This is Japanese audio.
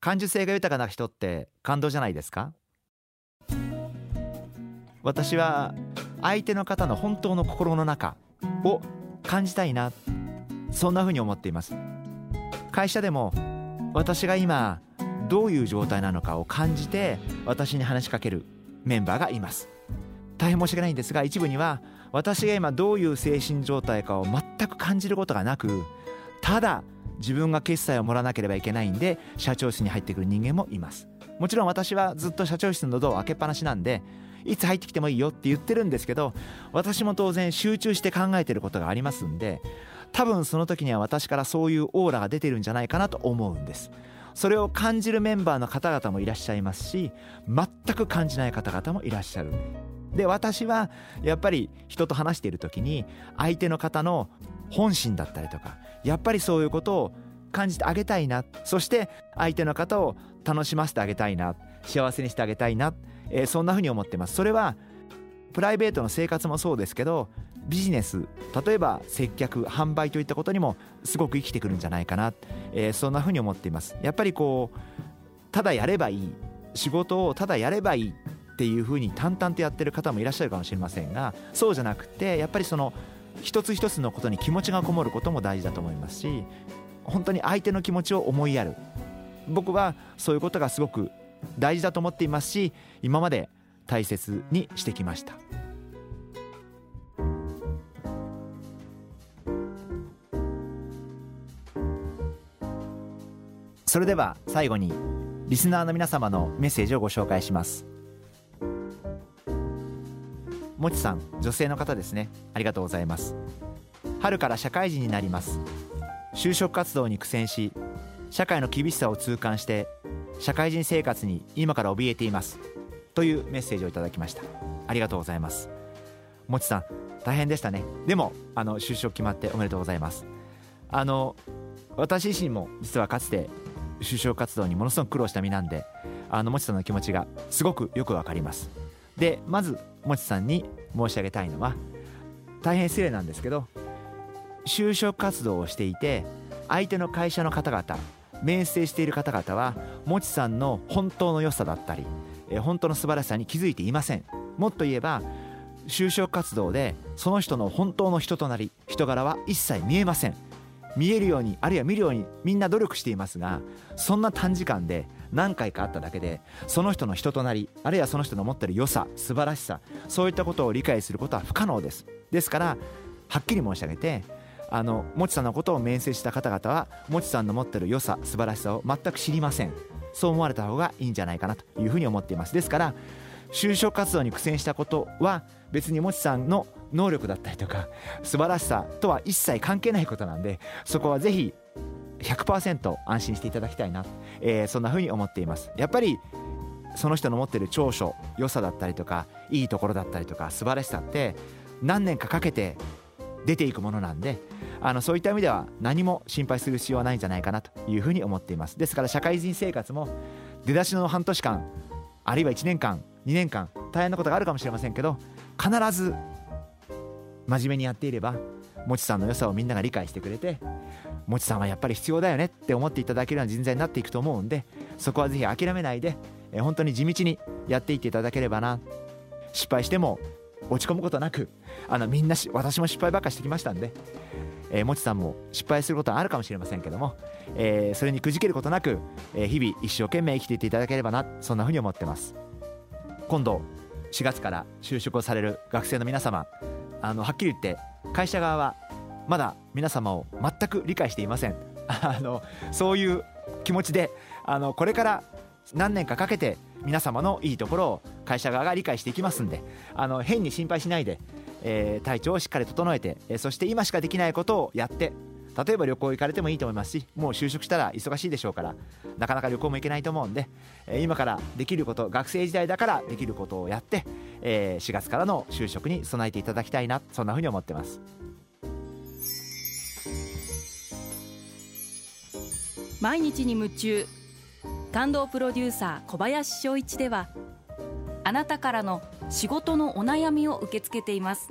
感受性が豊かな人って感動じゃないですか？私は相手の方の本当の心の中を感じたいなそんな風に思っています。会社でも私が今どういう状態なのかを感じて私に話しかけるメンバーがいます。大変申し訳ないんですが一部には私が今どういう精神状態かを全く感じることがなくただ自分が決済をもらわなければいけないんで社長室に入ってくる人間もいます。もちろん私はずっと社長室のドアを開けっぱなしなんでいつ入ってきてもいいよって言ってるんですけど私も当然集中して考えてることがありますんで多分その時には私からそういうオーラが出てるんじゃないかなと思うんです。それを感じるメンバーの方々もいらっしゃいますし全く感じない方々もいらっしゃる。で私はやっぱり人と話している時に相手の方の本心だったりとかやっぱりそういうことを感じてあげたいなそして相手の方を楽しませてあげたいな幸せにしてあげたいな、えー、そんなふうに思ってます。それはプライベートの生活もそうですけどビジネス例えば接客販売といったことにもすごく生きてくるんじゃないかな、えー、そんなふうに思っています。やっぱりこうただやればいい仕事をただやればいいっていうふうに淡々とやってる方もいらっしゃるかもしれませんがそうじゃなくてやっぱりその一つ一つのことに気持ちがこもることも大事だと思いますし本当に相手の気持ちを思いやる。僕はそういうことがすごく大事だと思っていますし今まで大切にしてきました。それでは最後にリスナーの皆様のメッセージをご紹介します。もちさん女性の方ですね。ありがとうございます。春から社会人になります。就職活動に苦戦し社会の厳しさを痛感して社会人生活に今から怯えています。というメッセージをいただきました。ありがとうございます。もちさん大変でしたね。でもあの就職決まっておめでとうございます。あの私自身も実はかつて就職活動にものすごく苦労した身なんであのもちさんの気持ちがすごくよくわかります。でまずもちさんに申し上げたいのは大変失礼なんですけど就職活動をしていて相手の会社の方々面接している方々はもちさんの本当の良さだったり本当の素晴らしさに気づいていません。もっと言えば就職活動でその人の本当の人となり人柄は一切見えません。見えるようにあるいは見るようにみんな努力していますがそんな短時間で何回かあっただけでその人の人となりあるいはその人の持ってる良さ素晴らしさそういったことを理解することは不可能です。ですからはっきり申し上げてあのもちさんのことを面接した方々はもちさんの持ってる良さ素晴らしさを全く知りません。そう思われた方がいいんじゃないかなというふうに思っています。ですから就職活動に苦戦したことは別にもちさんの能力だったりとか素晴らしさとは一切関係ないことなんでそこはぜひ100%安心していただきたいな、えー、そんなふうに思っています。やっぱりその人の持ってる長所良さだったりとかいいところだったりとか素晴らしさって何年かかけて出ていくものなんであのそういった意味では何も心配する必要はないんじゃないかなというふうに思っています。ですから社会人生活も出だしの半年間あるいは1年間2年間大変なことがあるかもしれませんけど必ず真面目にやっていればもちさんの良さをみんなが理解してくれてもちさんはやっぱり必要だよねって思っていただけるような人材になっていくと思うんでそこはぜひ諦めないで本当に地道にやっていっていただければな。失敗しても落ち込むことなくあのみんな私も失敗ばっかしてきましたんで、えー、もちさんも失敗することはあるかもしれませんけども、えー、それにくじけることなく、えー、日々一生懸命生きていっていただければなそんなふうに思ってます。今度4月から就職をされる学生の皆様あのはっきり言って会社側はまだ皆様を全く理解していません。あのそういう気持ちであのこれから何年かかけて皆様のいいところを会社側が理解していきますんであの変に心配しないで、えー、体調をしっかり整えて、えー、そして今しかできないことをやって例えば旅行行かれてもいいと思いますしもう就職したら忙しいでしょうからなかなか旅行も行けないと思うんで、え今からできること学生時代だからできることをやって、え4月からの就職に備えていただきたいなそんなふうに思ってます。毎日に夢中感動プロデューサー小林翔一ではあなたからの仕事のお悩みを受け付けています。